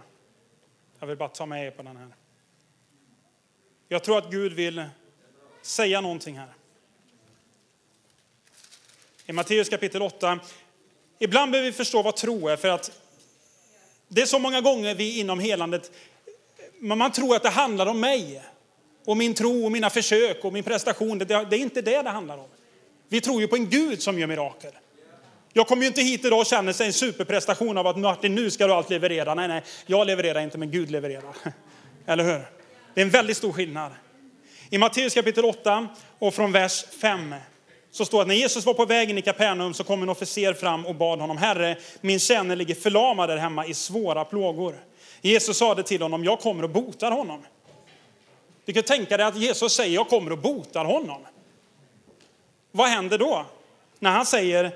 Jag vill bara ta med er på den här. Jag tror att Gud vill säga någonting här. I Matteus kapitel 8. Ibland behöver vi förstå vad tro är, för att det är så många gånger vi inom helandet, man tror att det handlar om mig. Och min tro och mina försök och min prestation, det, det är inte det det handlar om. Vi tror ju på en Gud som gör mirakel. Jag kommer ju inte hit idag och känner sig en superprestation av att Martin, nu ska du allt leverera. Nej, nej, jag levererar inte, men Gud levererar. [LAUGHS] Eller hur? Det är en väldigt stor skillnad. I Matteus kapitel 8 och från vers 5 så står det att när Jesus var på vägen i Kapernaum så kom en officer fram och bad honom, Herre, min tjänare ligger förlamad där hemma i svåra plågor. Jesus sade till honom, jag kommer och botar honom. Du kan tänka dig att Jesus säger, jag kommer och botar honom. Vad händer då? När han säger,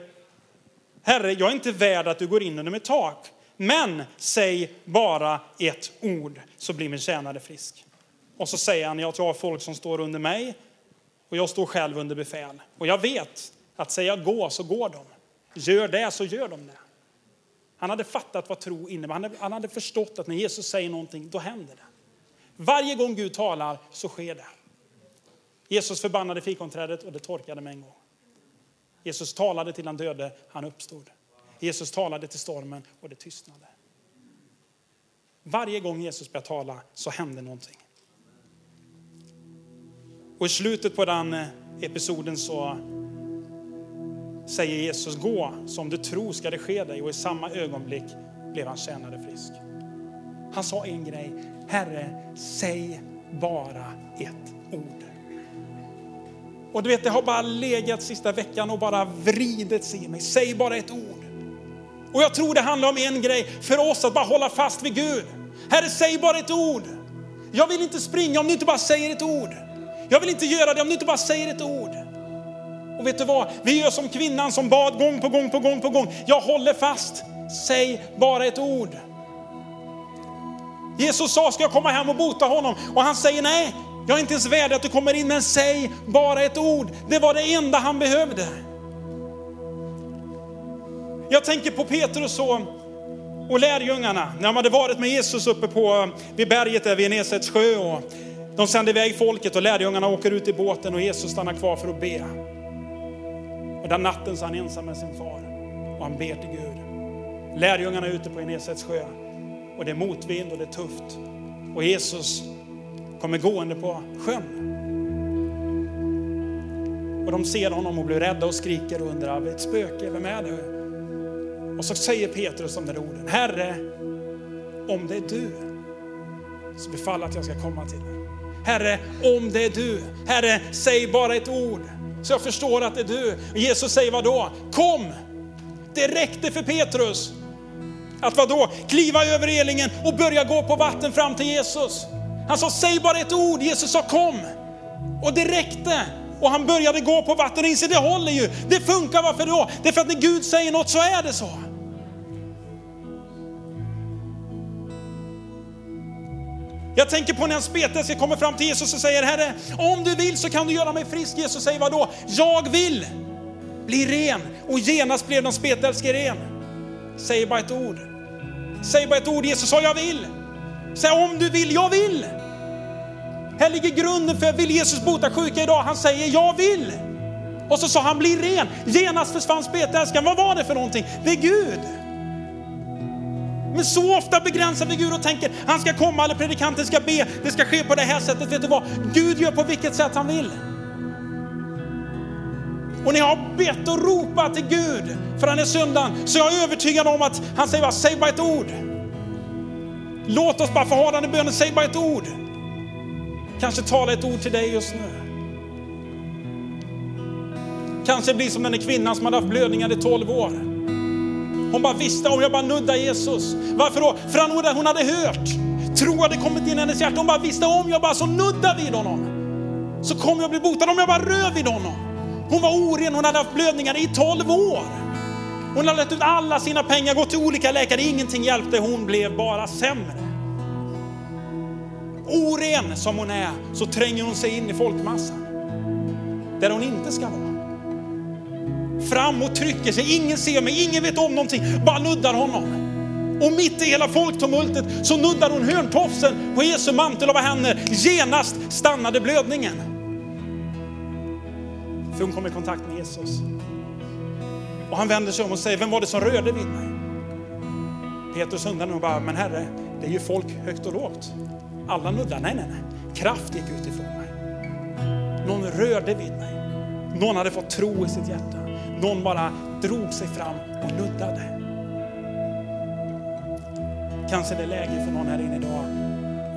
Herre, jag är inte värd att du går in under mitt tak. Men säg bara ett ord så blir min tjänare frisk. Och så säger han, jag har folk som står under mig och jag står själv under befäl. Och jag vet att säga gå så går de. Gör det så gör de det. Han hade fattat vad tro innebär. Han hade, han hade förstått att när Jesus säger någonting, då händer det. Varje gång Gud talar så sker det. Jesus förbannade fikonträdet och det torkade med en gång. Jesus talade till han döde, han uppstod. Jesus talade till stormen och det tystnade. Varje gång Jesus började tala så hände någonting. Och i slutet på den eh, episoden så säger Jesus gå, som du tror ska det ske dig. Och i samma ögonblick blev han tjänare frisk. Han sa en grej, Herre, säg bara ett ord. Och du vet, det har bara legat sista veckan och bara vridits i mig. Säg bara ett ord. Och jag tror det handlar om en grej, för oss att bara hålla fast vid Gud. Herre, säg bara ett ord. Jag vill inte springa om du inte bara säger ett ord. Jag vill inte göra det om du inte bara säger ett ord. Och vet du vad? Vi gör som kvinnan som bad gång på gång på gång på gång. Jag håller fast. Säg bara ett ord. Jesus sa, ska jag komma hem och bota honom? Och han säger nej, jag är inte ens värd att du kommer in, men säg bara ett ord. Det var det enda han behövde. Jag tänker på Petrus och, och lärjungarna när de hade varit med Jesus uppe på, vid berget där vid Nesets sjö. Och de sände iväg folket och lärjungarna åker ut i båten och Jesus stannar kvar för att be. Och den natten så är han ensam med sin far och han ber till Gud. Lärjungarna är ute på Enesets sjö och det är motvind och det är tufft. Och Jesus kommer gående på sjön. Och de ser honom och blir rädda och skriker och undrar, ett spöke, vem är det? Och så säger Petrus de där orden, Herre, om det är du, så befall att jag ska komma till dig. Herre, om det är du, Herre, säg bara ett ord så jag förstår att det är du. Och Jesus säger vad då? Kom! Det räckte för Petrus att vadå? Kliva över relingen och börja gå på vatten fram till Jesus. Han sa, säg bara ett ord. Jesus sa, kom. Och det räckte. Och han började gå på vatten och inser, det håller ju. Det funkar, varför då? Det är för att när Gud säger något så är det så. Jag tänker på när en spetälska kommer fram till Jesus och säger, Herre, om du vill så kan du göra mig frisk. Jesus säger, vadå? Jag vill bli ren. Och genast blev den spetälske ren. Säger bara ett ord. Säg bara ett ord, Jesus sa, jag vill. Säg om du vill, jag vill. Här ligger grunden för, vill Jesus bota sjuka idag? Han säger, jag vill. Och så sa han, bli ren. Genast försvann spetälskan. Vad var det för någonting? Det är Gud. Men så ofta begränsar vi Gud och tänker han ska komma eller predikanten ska be, det ska ske på det här sättet. Vet du vad? Gud gör på vilket sätt han vill. Och när jag har bett och ropat till Gud för den här söndagen så jag är övertygad om att han säger bara, säg bara ett ord. Låt oss bara få ha den i bönen, säg bara ett ord. Kanske tala ett ord till dig just nu. Kanske blir som den där kvinnan som hade haft blödningar i 12 år. Hon bara visste om jag bara nuddar Jesus. Varför då? För han, hon hade hört. Tro hade kommit in i hennes hjärta. Hon bara visste om jag bara så nuddar vid honom. Så kommer jag bli botad om jag bara rör vid honom. Hon var oren, hon hade haft blödningar i 12 år. Hon hade lagt ut alla sina pengar, gått till olika läkare, ingenting hjälpte. Hon blev bara sämre. Oren som hon är så tränger hon sig in i folkmassan. Där hon inte ska vara fram och trycker sig. Ingen ser mig, ingen vet om någonting, bara nuddar honom. Och mitt i hela folktumultet så nuddar hon hörntofsen på Jesu mantel och vad händer? Genast stannade blödningen. För hon kom i kontakt med Jesus. Och han vänder sig om och säger, vem var det som rörde vid mig? Petrus undrar nog bara, men herre, det är ju folk högt och lågt. Alla nuddar, nej, nej, nej. Kraft gick ut ifrån mig. Någon rörde vid mig. Någon hade fått tro i sitt hjärta. Någon bara drog sig fram och nuddade. Kanske det är läge för någon här inne idag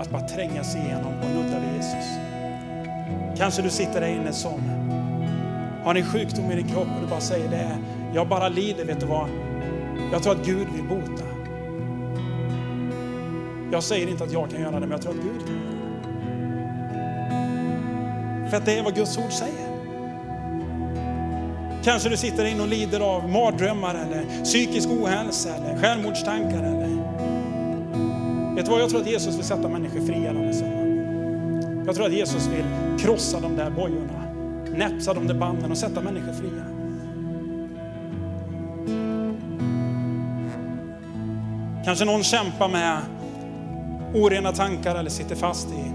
att bara tränga sig igenom och nudda vid Jesus. Kanske du sitter där inne som har ni sjukdom i din kropp och du bara säger det, jag bara lider, vet du vad? Jag tror att Gud vill bota. Jag säger inte att jag kan göra det, men jag tror att Gud kan göra det. För att det är vad Guds ord säger. Kanske du sitter in och lider av mardrömmar eller psykisk ohälsa eller självmordstankar. Eller... Vet du vad, jag tror att Jesus vill sätta människor fria den här Jag tror att Jesus vill krossa de där bojorna, näpsa de där banden och sätta människor fria. Kanske någon kämpar med orena tankar eller sitter fast i,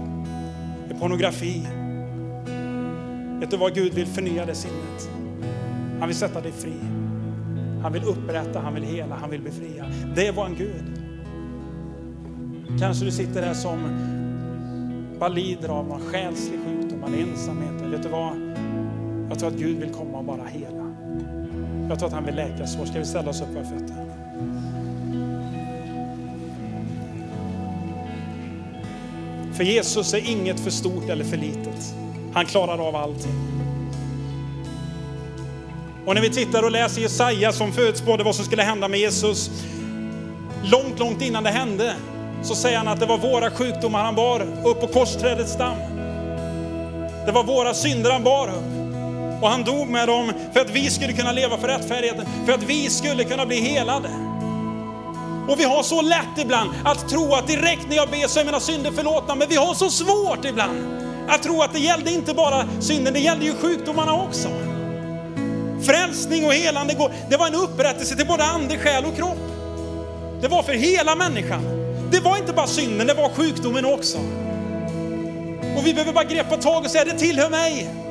i pornografi. Vet du vad, Gud vill förnya det sinnet. Han vill sätta dig fri. Han vill upprätta, han vill hela, han vill befria. Det är vår Gud. Kanske du sitter där som bara lider av någon själslig sjukdom eller ensamhet. Vet du vad? Jag tror att Gud vill komma och bara hela. Jag tror att han vill läka sår. Ska vi ställa oss upp på våra fötter? För Jesus är inget för stort eller för litet. Han klarar av allting. Och när vi tittar och läser Jesaja som förutspådde vad som skulle hända med Jesus, långt, långt innan det hände, så säger han att det var våra sjukdomar han bar upp på korsträdets stam. Det var våra synder han bar upp. Och han dog med dem för att vi skulle kunna leva för rättfärdigheten, för att vi skulle kunna bli helade. Och vi har så lätt ibland att tro att direkt när jag ber så är mina synder förlåtna, men vi har så svårt ibland att tro att det gällde inte bara synden, det gällde ju sjukdomarna också. Frälsning och helande, det var en upprättelse till både ande, själ och kropp. Det var för hela människan. Det var inte bara synden, det var sjukdomen också. Och vi behöver bara greppa tag och säga, det tillhör mig.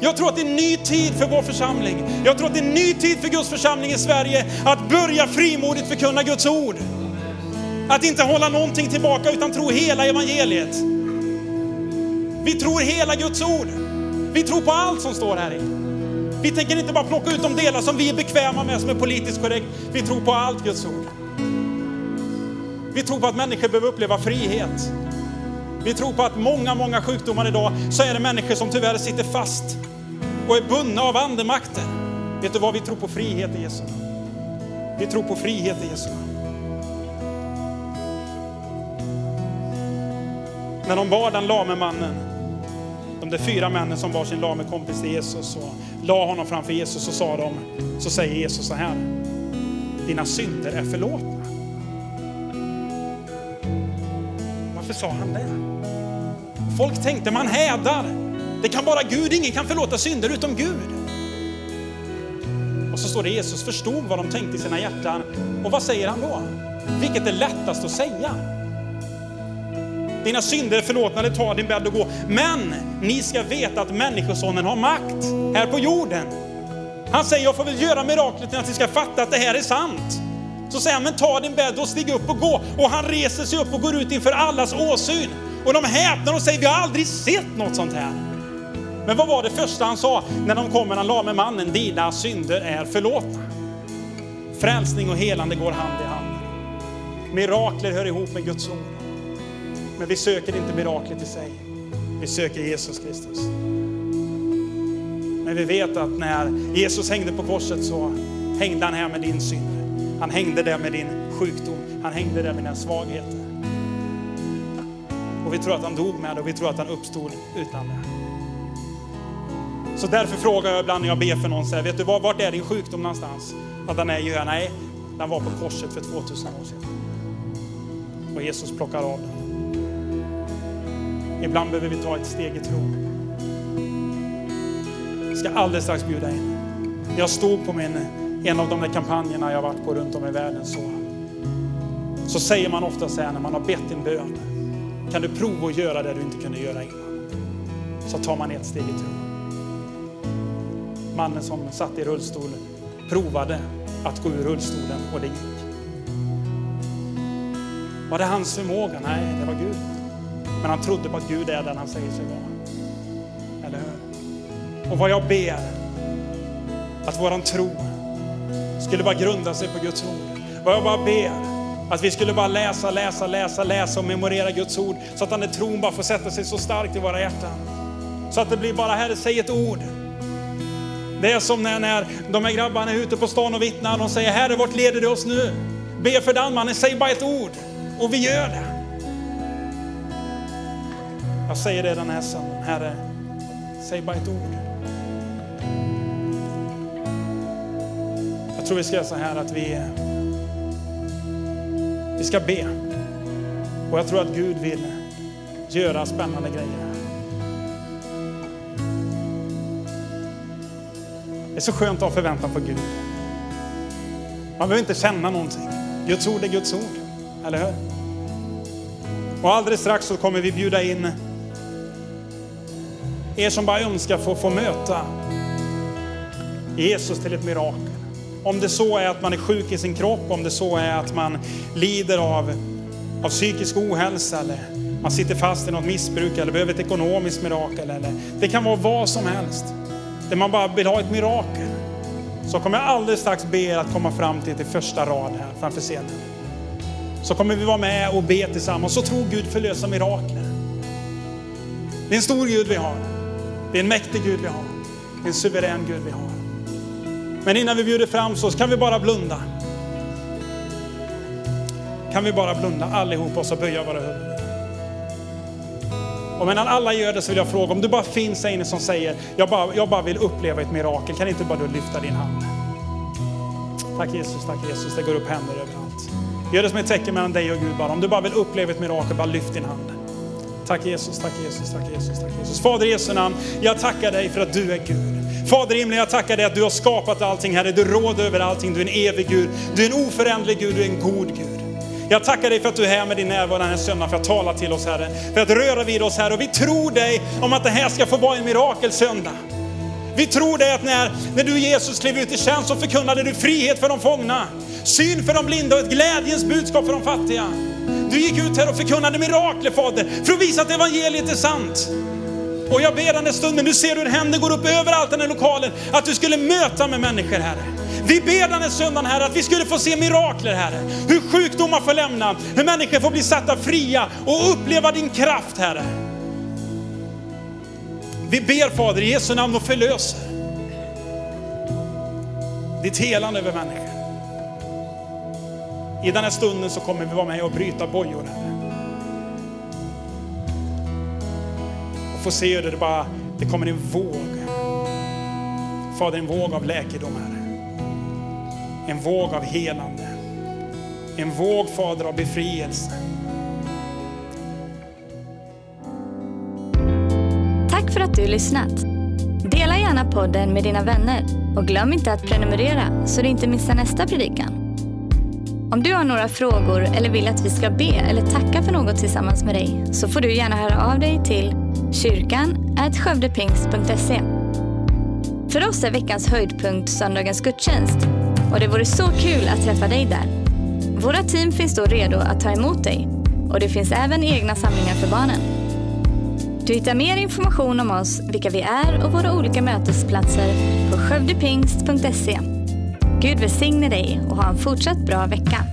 Jag tror att det är en ny tid för vår församling. Jag tror att det är en ny tid för Guds församling i Sverige att börja frimodigt förkunna Guds ord. Att inte hålla någonting tillbaka utan tro hela evangeliet. Vi tror hela Guds ord. Vi tror på allt som står här i. Vi tänker inte bara plocka ut de delar som vi är bekväma med, som är politiskt korrekt. Vi tror på allt Guds ord. Vi tror på att människor behöver uppleva frihet. Vi tror på att många, många sjukdomar idag så är det människor som tyvärr sitter fast och är bundna av andemakten. Vet du vad? Vi tror på frihet i Jesu Vi tror på frihet i Jesu När de bar den lame mannen de där fyra männen som bar sin lame kompis till Jesus och la honom framför Jesus så sa de, så säger Jesus så här. Dina synder är förlåtna. Sa han det? Folk tänkte man hädar. Det kan bara Gud, ingen kan förlåta synder utom Gud. Och så står det Jesus förstod vad de tänkte i sina hjärtan. Och vad säger han då? Vilket är lättast att säga? Dina synder är förlåtna, det ta din bädd och gå. Men ni ska veta att Människosonen har makt här på jorden. Han säger, jag får väl göra miraklet att ni ska fatta att det här är sant. Så säger han, men ta din bädd och stig upp och gå. Och han reser sig upp och går ut inför allas åsyn. Och de häpnar och säger, vi har aldrig sett något sånt här. Men vad var det första han sa när de kom han la med mannen? Dina synder är förlåtna. Frälsning och helande går hand i hand. Mirakler hör ihop med Guds ord. Men vi söker inte miraklet i sig. Vi söker Jesus Kristus. Men vi vet att när Jesus hängde på korset så hängde han här med din synd. Han hängde där med din sjukdom. Han hängde där med dina svagheter. Och vi tror att han dog med det och vi tror att han uppstod utan det. Så därför frågar jag ibland när jag ber för någon, så här, vet du var, vart är din sjukdom någonstans? Att den är ju nej, den var på korset för 2000 år sedan. Och Jesus plockar av den. Ibland behöver vi ta ett steg i tro. Jag ska alldeles strax bjuda in. Jag stod på min, en av de där kampanjerna jag varit på runt om i världen så, så säger man ofta så här när man har bett en bön. Kan du prova att göra det du inte kunde göra innan? Så tar man ett steg i tro. Mannen som satt i rullstol provade att gå ur rullstolen och det gick. Var det hans förmåga? Nej, det var Gud. Men han trodde på att Gud är den han säger sig vara. Eller hur? Och vad jag ber, att våran tro skulle bara grunda sig på Guds ord. Vad jag bara ber, att vi skulle bara läsa, läsa, läsa, läsa och memorera Guds ord. Så att den där tron bara får sätta sig så starkt i våra hjärtan. Så att det blir bara, Herre, säg ett ord. Det är som när, när de här grabbarna är ute på stan och vittnar. De säger, Herre, vart leder du oss nu? Be för den mannen, säg bara ett ord. Och vi gör det. Jag säger det den här söndagen, Herre, säg bara ett ord. Tror vi ska göra så här att vi, vi ska be. Och jag tror att Gud vill göra spännande grejer. Det är så skönt att ha förväntan på Gud. Man behöver inte känna någonting. Guds ord är Guds ord, eller hur? Och alldeles strax så kommer vi bjuda in er som bara önskar få, få möta Jesus till ett mirakel. Om det så är att man är sjuk i sin kropp, om det så är att man lider av, av psykisk ohälsa eller man sitter fast i något missbruk eller behöver ett ekonomiskt mirakel. Eller, det kan vara vad som helst. Där man bara vill ha ett mirakel. Så kommer jag alldeles strax be er att komma fram till, till första rad här framför scenen. Så kommer vi vara med och be tillsammans. Så tror Gud förlösa mirakler. Det är en stor Gud vi har. Det är en mäktig Gud vi har. Det är en suverän Gud vi har. Men innan vi bjuder fram så kan vi bara blunda. Kan vi bara blunda allihopa och så böja våra huvuden. Och medan alla gör det så vill jag fråga, om du bara finns där inne som säger, jag bara, jag bara vill uppleva ett mirakel, kan inte bara du lyfta din hand? Tack Jesus, tack Jesus, det går upp händer överallt. Gör det som ett tecken mellan dig och Gud bara. Om du bara vill uppleva ett mirakel, bara lyft din hand. Tack Jesus, tack Jesus, tack Jesus, tack Jesus. Fader i Jesu namn, jag tackar dig för att du är Gud. Fader i himlen, jag tackar dig att du har skapat allting Herre. Du råder över allting, du är en evig Gud. Du är en oföränderlig Gud, du är en god Gud. Jag tackar dig för att du är här med din närvaro den här söndagen för att tala till oss Herre. För att röra vid oss Herre. Och vi tror dig om att det här ska få vara en mirakelsöndag. Vi tror dig att när, när du Jesus klev ut i tjänst så förkunnade du frihet för de fångna, syn för de blinda och ett glädjens budskap för de fattiga. Du gick ut här och förkunnade mirakler Fader, för att visa att evangeliet är sant. Och jag ber den här stunden, nu ser du hur händer går upp överallt i den här lokalen, att du skulle möta med människor Herre. Vi ber den här söndagen Herre att vi skulle få se mirakler Herre. Hur sjukdomar får lämna, hur människor får bli satta fria och uppleva din kraft Herre. Vi ber Fader i Jesu namn och förlöser ditt helande över människor. I den här stunden så kommer vi vara med och bryta bojor Herre. får se hur det bara, det kommer en våg. Fader, en våg av läkedom, Herre. En våg av helande. En våg, Fader, av befrielse. Tack för att du lyssnat. Dela gärna podden med dina vänner och glöm inte att prenumerera så du inte missar nästa predikan. Om du har några frågor eller vill att vi ska be eller tacka för något tillsammans med dig så får du gärna höra av dig till kyrkan skövdepingst.se. För oss är veckans höjdpunkt söndagens gudstjänst och det vore så kul att träffa dig där. Våra team finns då redo att ta emot dig och det finns även egna samlingar för barnen. Du hittar mer information om oss, vilka vi är och våra olika mötesplatser på skövdepingst.se. Gud välsigne dig och ha en fortsatt bra vecka.